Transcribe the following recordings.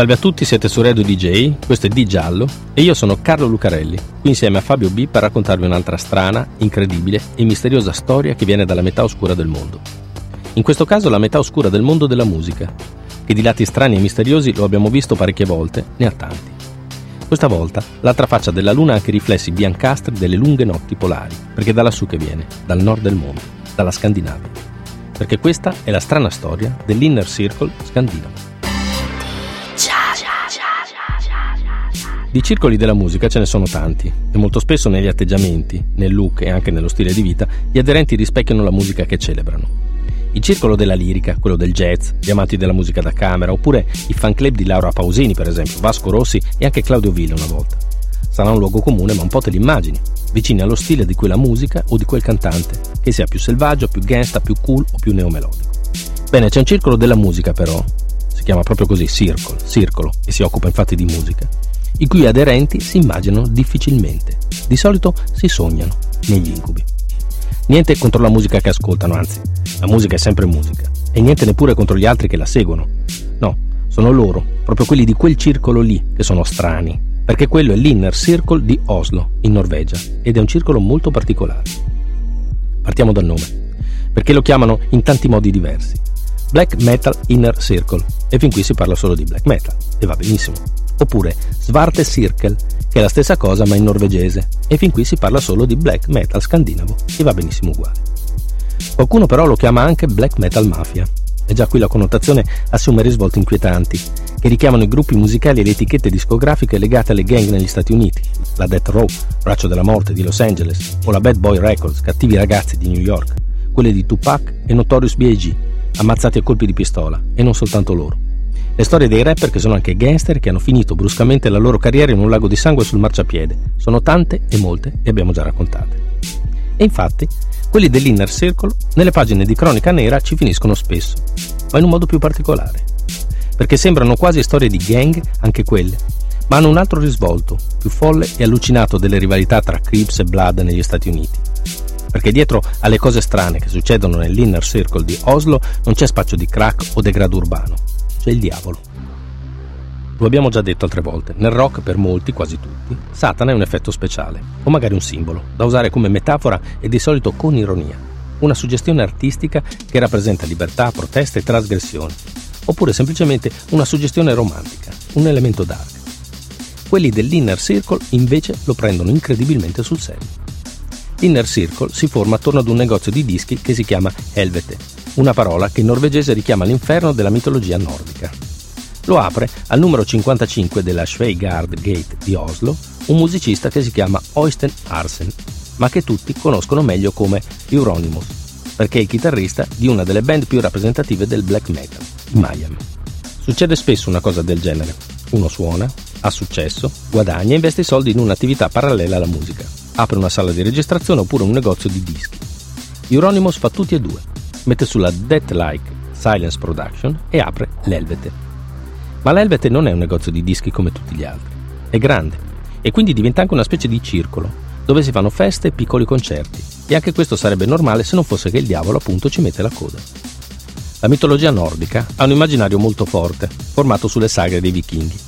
Salve a tutti, siete su Radio DJ, questo è Di Giallo e io sono Carlo Lucarelli, qui insieme a Fabio B per raccontarvi un'altra strana, incredibile e misteriosa storia che viene dalla metà oscura del mondo. In questo caso la metà oscura del mondo della musica, che di lati strani e misteriosi lo abbiamo visto parecchie volte, ne ha tanti. Questa volta l'altra faccia della luna ha anche riflessi biancastri delle lunghe notti polari, perché è da lassù che viene, dal nord del mondo, dalla Scandinavia. Perché questa è la strana storia dell'Inner Circle scandinavo. Di circoli della musica ce ne sono tanti e molto spesso negli atteggiamenti, nel look e anche nello stile di vita gli aderenti rispecchiano la musica che celebrano. Il circolo della lirica, quello del jazz, gli amanti della musica da camera, oppure i fan club di Laura Pausini, per esempio, Vasco Rossi e anche Claudio Ville una volta. Sarà un luogo comune, ma un po' te l'immagini, vicini allo stile di quella musica o di quel cantante, che sia più selvaggio, più gangsta, più cool o più neomelodico. Bene, c'è un circolo della musica però, si chiama proprio così, Circle, circolo, e si occupa infatti di musica, i cui aderenti si immaginano difficilmente. Di solito si sognano negli incubi. Niente contro la musica che ascoltano, anzi, la musica è sempre musica. E niente neppure contro gli altri che la seguono. No, sono loro, proprio quelli di quel circolo lì, che sono strani. Perché quello è l'Inner Circle di Oslo, in Norvegia, ed è un circolo molto particolare. Partiamo dal nome, perché lo chiamano in tanti modi diversi. Black Metal Inner Circle, e fin qui si parla solo di black metal, e va benissimo oppure Svarte Cirkel, che è la stessa cosa ma in norvegese, e fin qui si parla solo di black metal scandinavo, e va benissimo uguale. Qualcuno però lo chiama anche black metal mafia, e già qui la connotazione assume risvolti inquietanti, che richiamano i gruppi musicali e le etichette discografiche legate alle gang negli Stati Uniti, la Death Row, Braccio della Morte di Los Angeles, o la Bad Boy Records, Cattivi Ragazzi di New York, quelle di Tupac e Notorious B.I.G., ammazzati a colpi di pistola, e non soltanto loro. Le storie dei rapper che sono anche gangster che hanno finito bruscamente la loro carriera in un lago di sangue sul marciapiede. Sono tante e molte e abbiamo già raccontate. E infatti, quelli dell'Inner Circle nelle pagine di cronaca nera ci finiscono spesso, ma in un modo più particolare. Perché sembrano quasi storie di gang, anche quelle, ma hanno un altro risvolto, più folle e allucinato delle rivalità tra Crips e Blood negli Stati Uniti. Perché dietro alle cose strane che succedono nell'Inner Circle di Oslo non c'è spaccio di crack o degrado urbano, c'è il diavolo. Lo abbiamo già detto altre volte, nel rock per molti, quasi tutti, Satana è un effetto speciale, o magari un simbolo, da usare come metafora e di solito con ironia, una suggestione artistica che rappresenta libertà, protesta e trasgressione, oppure semplicemente una suggestione romantica, un elemento dark. Quelli dell'Inner Circle invece lo prendono incredibilmente sul serio. L'Inner Circle si forma attorno ad un negozio di dischi che si chiama Helvete, una parola che in norvegese richiama l'inferno della mitologia nordica. Lo apre al numero 55 della Sveigard Gate di Oslo un musicista che si chiama Oysten Arsen, ma che tutti conoscono meglio come Euronymous, perché è il chitarrista di una delle band più rappresentative del black metal, i Mayhem. Succede spesso una cosa del genere. Uno suona, ha successo, guadagna e investe i soldi in un'attività parallela alla musica. Apre una sala di registrazione oppure un negozio di dischi. Euronymous fa tutti e due mette sulla Death Like Silence Production e apre l'Elvete. Ma l'Elvete non è un negozio di dischi come tutti gli altri, è grande e quindi diventa anche una specie di circolo dove si fanno feste e piccoli concerti e anche questo sarebbe normale se non fosse che il diavolo appunto ci mette la coda. La mitologia nordica ha un immaginario molto forte, formato sulle sagre dei vichinghi.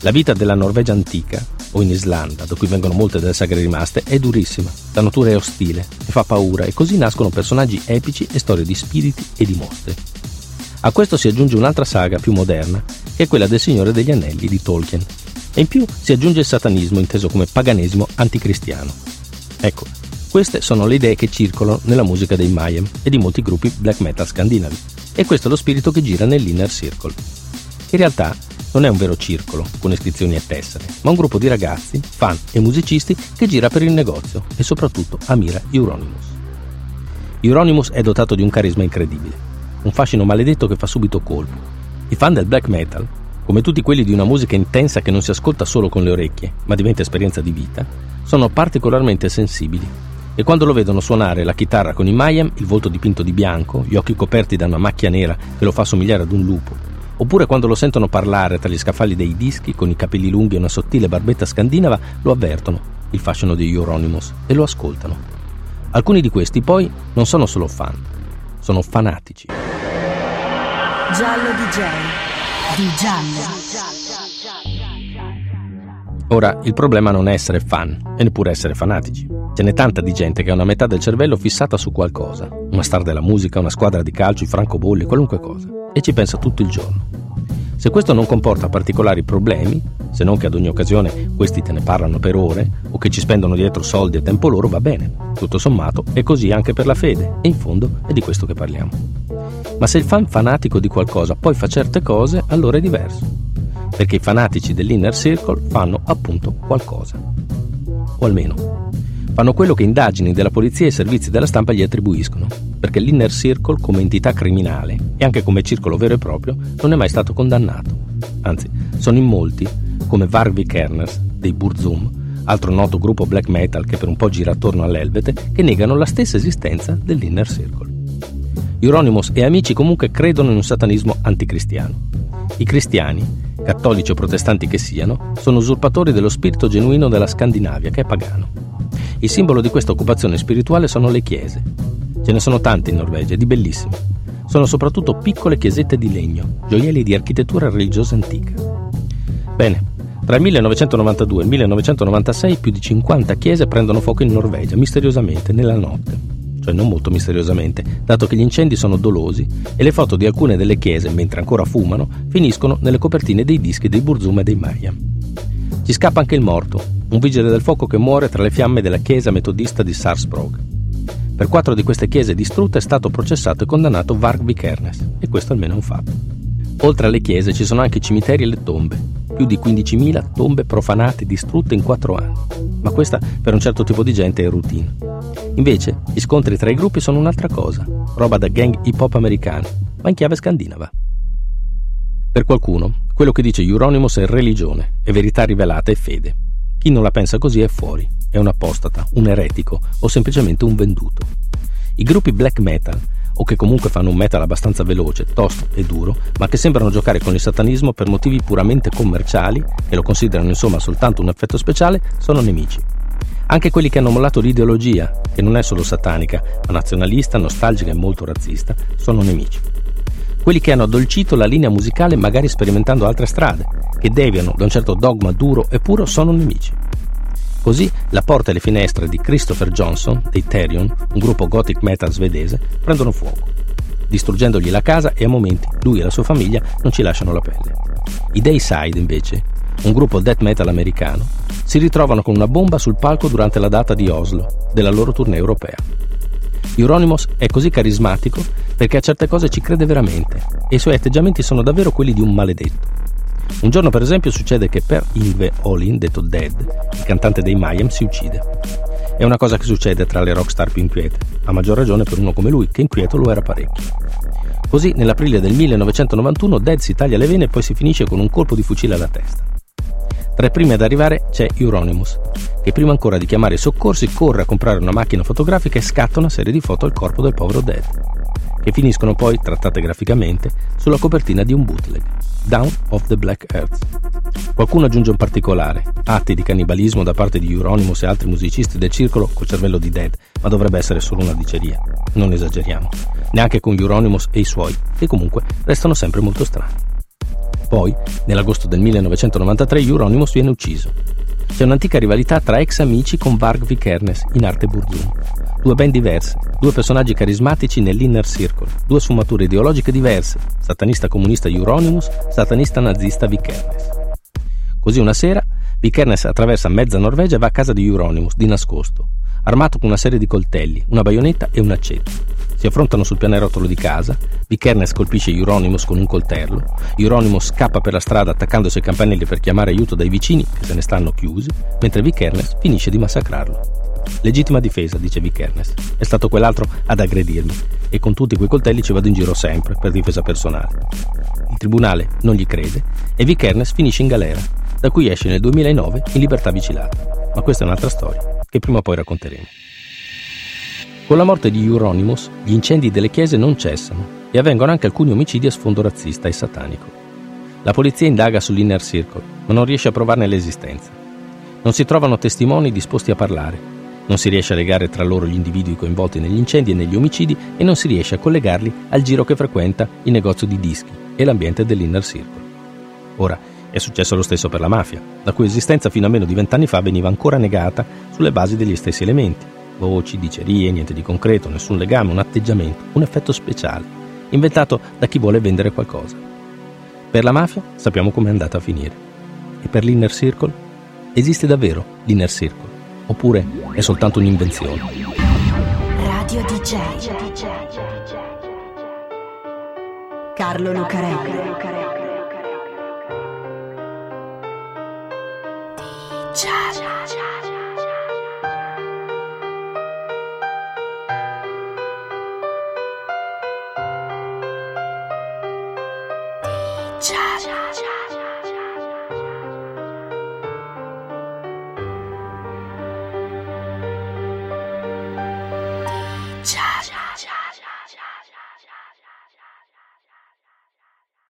La vita della Norvegia antica o in Islanda, da cui vengono molte delle sagre rimaste, è durissima, la natura è ostile e fa paura e così nascono personaggi epici e storie di spiriti e di mostri. A questo si aggiunge un'altra saga più moderna, che è quella del Signore degli Anelli di Tolkien, e in più si aggiunge il satanismo inteso come paganesimo anticristiano. Ecco, queste sono le idee che circolano nella musica dei Mayhem e di molti gruppi black metal scandinavi, e questo è lo spirito che gira nell'Inner Circle. In realtà non è un vero circolo con iscrizioni e tessere, ma un gruppo di ragazzi, fan e musicisti che gira per il negozio e soprattutto ammira Euronymous. Euronymous è dotato di un carisma incredibile, un fascino maledetto che fa subito colpo. I fan del black metal, come tutti quelli di una musica intensa che non si ascolta solo con le orecchie, ma diventa esperienza di vita, sono particolarmente sensibili e quando lo vedono suonare la chitarra con i Mayhem, il volto dipinto di bianco, gli occhi coperti da una macchia nera che lo fa somigliare ad un lupo, oppure quando lo sentono parlare tra gli scaffali dei dischi con i capelli lunghi e una sottile barbetta scandinava, lo avvertono, il fascino di Euronymous, e lo ascoltano. Alcuni di questi poi non sono solo fan, sono fanatici. Giallo DJ. Di giallo. Ora, il problema non è essere fan e neppure essere fanatici. Ce n'è tanta di gente che ha una metà del cervello fissata su qualcosa, una star della musica, una squadra di calcio, i francobolli, qualunque cosa, e ci pensa tutto il giorno. Se questo non comporta particolari problemi, se non che ad ogni occasione questi te ne parlano per ore o che ci spendono dietro soldi e tempo loro, va bene. Tutto sommato è così anche per la fede e in fondo è di questo che parliamo. Ma se il fan fanatico di qualcosa poi fa certe cose, allora è diverso perché i fanatici dell'Inner Circle fanno appunto qualcosa. O almeno, fanno quello che indagini della polizia e servizi della stampa gli attribuiscono, perché l'Inner Circle come entità criminale e anche come circolo vero e proprio non è mai stato condannato. Anzi, sono in molti, come Varvik Kerners dei Burzum, altro noto gruppo black metal che per un po' gira attorno all'Elvete, che negano la stessa esistenza dell'Inner Circle. Euronymous e amici comunque credono in un satanismo anticristiano. I cristiani, cattolici o protestanti che siano, sono usurpatori dello spirito genuino della Scandinavia, che è pagano. Il simbolo di questa occupazione spirituale sono le chiese. Ce ne sono tante in Norvegia, di bellissime. Sono soprattutto piccole chiesette di legno, gioielli di architettura religiosa antica. Bene, tra il 1992 e il 1996 più di 50 chiese prendono fuoco in Norvegia, misteriosamente, nella notte cioè non molto misteriosamente, dato che gli incendi sono dolosi e le foto di alcune delle chiese, mentre ancora fumano, finiscono nelle copertine dei dischi dei Burzum e dei Maya. Ci scappa anche il morto, un vigile del fuoco che muore tra le fiamme della chiesa metodista di Sarsbrog. Per quattro di queste chiese distrutte è stato processato e condannato Varg Vikernes, e questo almeno è un fatto. Oltre alle chiese ci sono anche i cimiteri e le tombe, più di 15.000 tombe profanate e distrutte in quattro anni. Ma questa per un certo tipo di gente è routine. Invece, gli scontri tra i gruppi sono un'altra cosa, roba da gang hip hop americani, ma in chiave scandinava. Per qualcuno, quello che dice Euronymous è religione, è verità rivelata e fede. Chi non la pensa così è fuori, è un apostata, un eretico o semplicemente un venduto. I gruppi black metal o che comunque fanno un metal abbastanza veloce, tosto e duro, ma che sembrano giocare con il satanismo per motivi puramente commerciali e lo considerano insomma soltanto un effetto speciale, sono nemici. Anche quelli che hanno mollato l'ideologia, che non è solo satanica, ma nazionalista, nostalgica e molto razzista, sono nemici. Quelli che hanno addolcito la linea musicale magari sperimentando altre strade, che deviano da un certo dogma duro e puro, sono nemici. Così la porta e le finestre di Christopher Johnson, dei Therion, un gruppo gothic metal svedese, prendono fuoco, distruggendogli la casa e a momenti lui e la sua famiglia non ci lasciano la pelle. I Dayside, invece, un gruppo death metal americano, si ritrovano con una bomba sul palco durante la data di Oslo della loro tournée europea. Euronymous è così carismatico perché a certe cose ci crede veramente e i suoi atteggiamenti sono davvero quelli di un maledetto. Un giorno, per esempio, succede che per Yngve Olin, detto Dead, il cantante dei Mayhem, si uccide. È una cosa che succede tra le rockstar più inquiete, a maggior ragione per uno come lui, che inquieto lo era parecchio. Così, nell'aprile del 1991, Dead si taglia le vene e poi si finisce con un colpo di fucile alla testa. Tra i primi ad arrivare c'è Euronymous, che prima ancora di chiamare i soccorsi corre a comprare una macchina fotografica e scatta una serie di foto al corpo del povero Dead, che finiscono poi, trattate graficamente, sulla copertina di un bootleg. Down of the Black Earth. Qualcuno aggiunge un particolare, atti di cannibalismo da parte di Euronymous e altri musicisti del circolo col cervello di Dead, ma dovrebbe essere solo una diceria. Non esageriamo. Neanche con Euronymous e i suoi, che comunque restano sempre molto strani. Poi, nell'agosto del 1993, Euronymous viene ucciso. C'è un'antica rivalità tra ex amici con Varg Vikernes in arte Burzum. Due band diverse, due personaggi carismatici nell'inner circle, due sfumature ideologiche diverse, satanista comunista Euronymous, satanista nazista Vikernes. Così una sera Vikernes attraversa mezza Norvegia e va a casa di Euronymous di nascosto, armato con una serie di coltelli, una baionetta e un aceto. Si affrontano sul pianerottolo di casa, Vikernes colpisce Euronymous con un coltello, Euronymous scappa per la strada attaccandosi ai campanelli per chiamare aiuto dai vicini che se ne stanno chiusi, mentre Vikernes finisce di massacrarlo. Legittima difesa, dice Vikernes. È stato quell'altro ad aggredirmi e con tutti quei coltelli ci vado in giro sempre per difesa personale. Il tribunale non gli crede e Vikernes finisce in galera, da cui esce nel 2009 in libertà vigilata. Ma questa è un'altra storia che prima o poi racconteremo. Con la morte di Euronymous, gli incendi delle chiese non cessano e avvengono anche alcuni omicidi a sfondo razzista e satanico. La polizia indaga sull'Inner Circle, ma non riesce a provarne l'esistenza. Non si trovano testimoni disposti a parlare, non si riesce a legare tra loro gli individui coinvolti negli incendi e negli omicidi e non si riesce a collegarli al giro che frequenta il negozio di dischi e l'ambiente dell'Inner Circle. Ora, è successo lo stesso per la mafia, la cui esistenza fino a meno di vent'anni fa veniva ancora negata sulle basi degli stessi elementi. Voci, dicerie, niente di concreto, nessun legame, un atteggiamento, un effetto speciale, inventato da chi vuole vendere qualcosa. Per la mafia sappiamo com'è andata a finire. E per l'Inner Circle? Esiste davvero l'Inner Circle? Oppure è soltanto un'invenzione? Radio DJ Carlo Lucarelli DJ chat.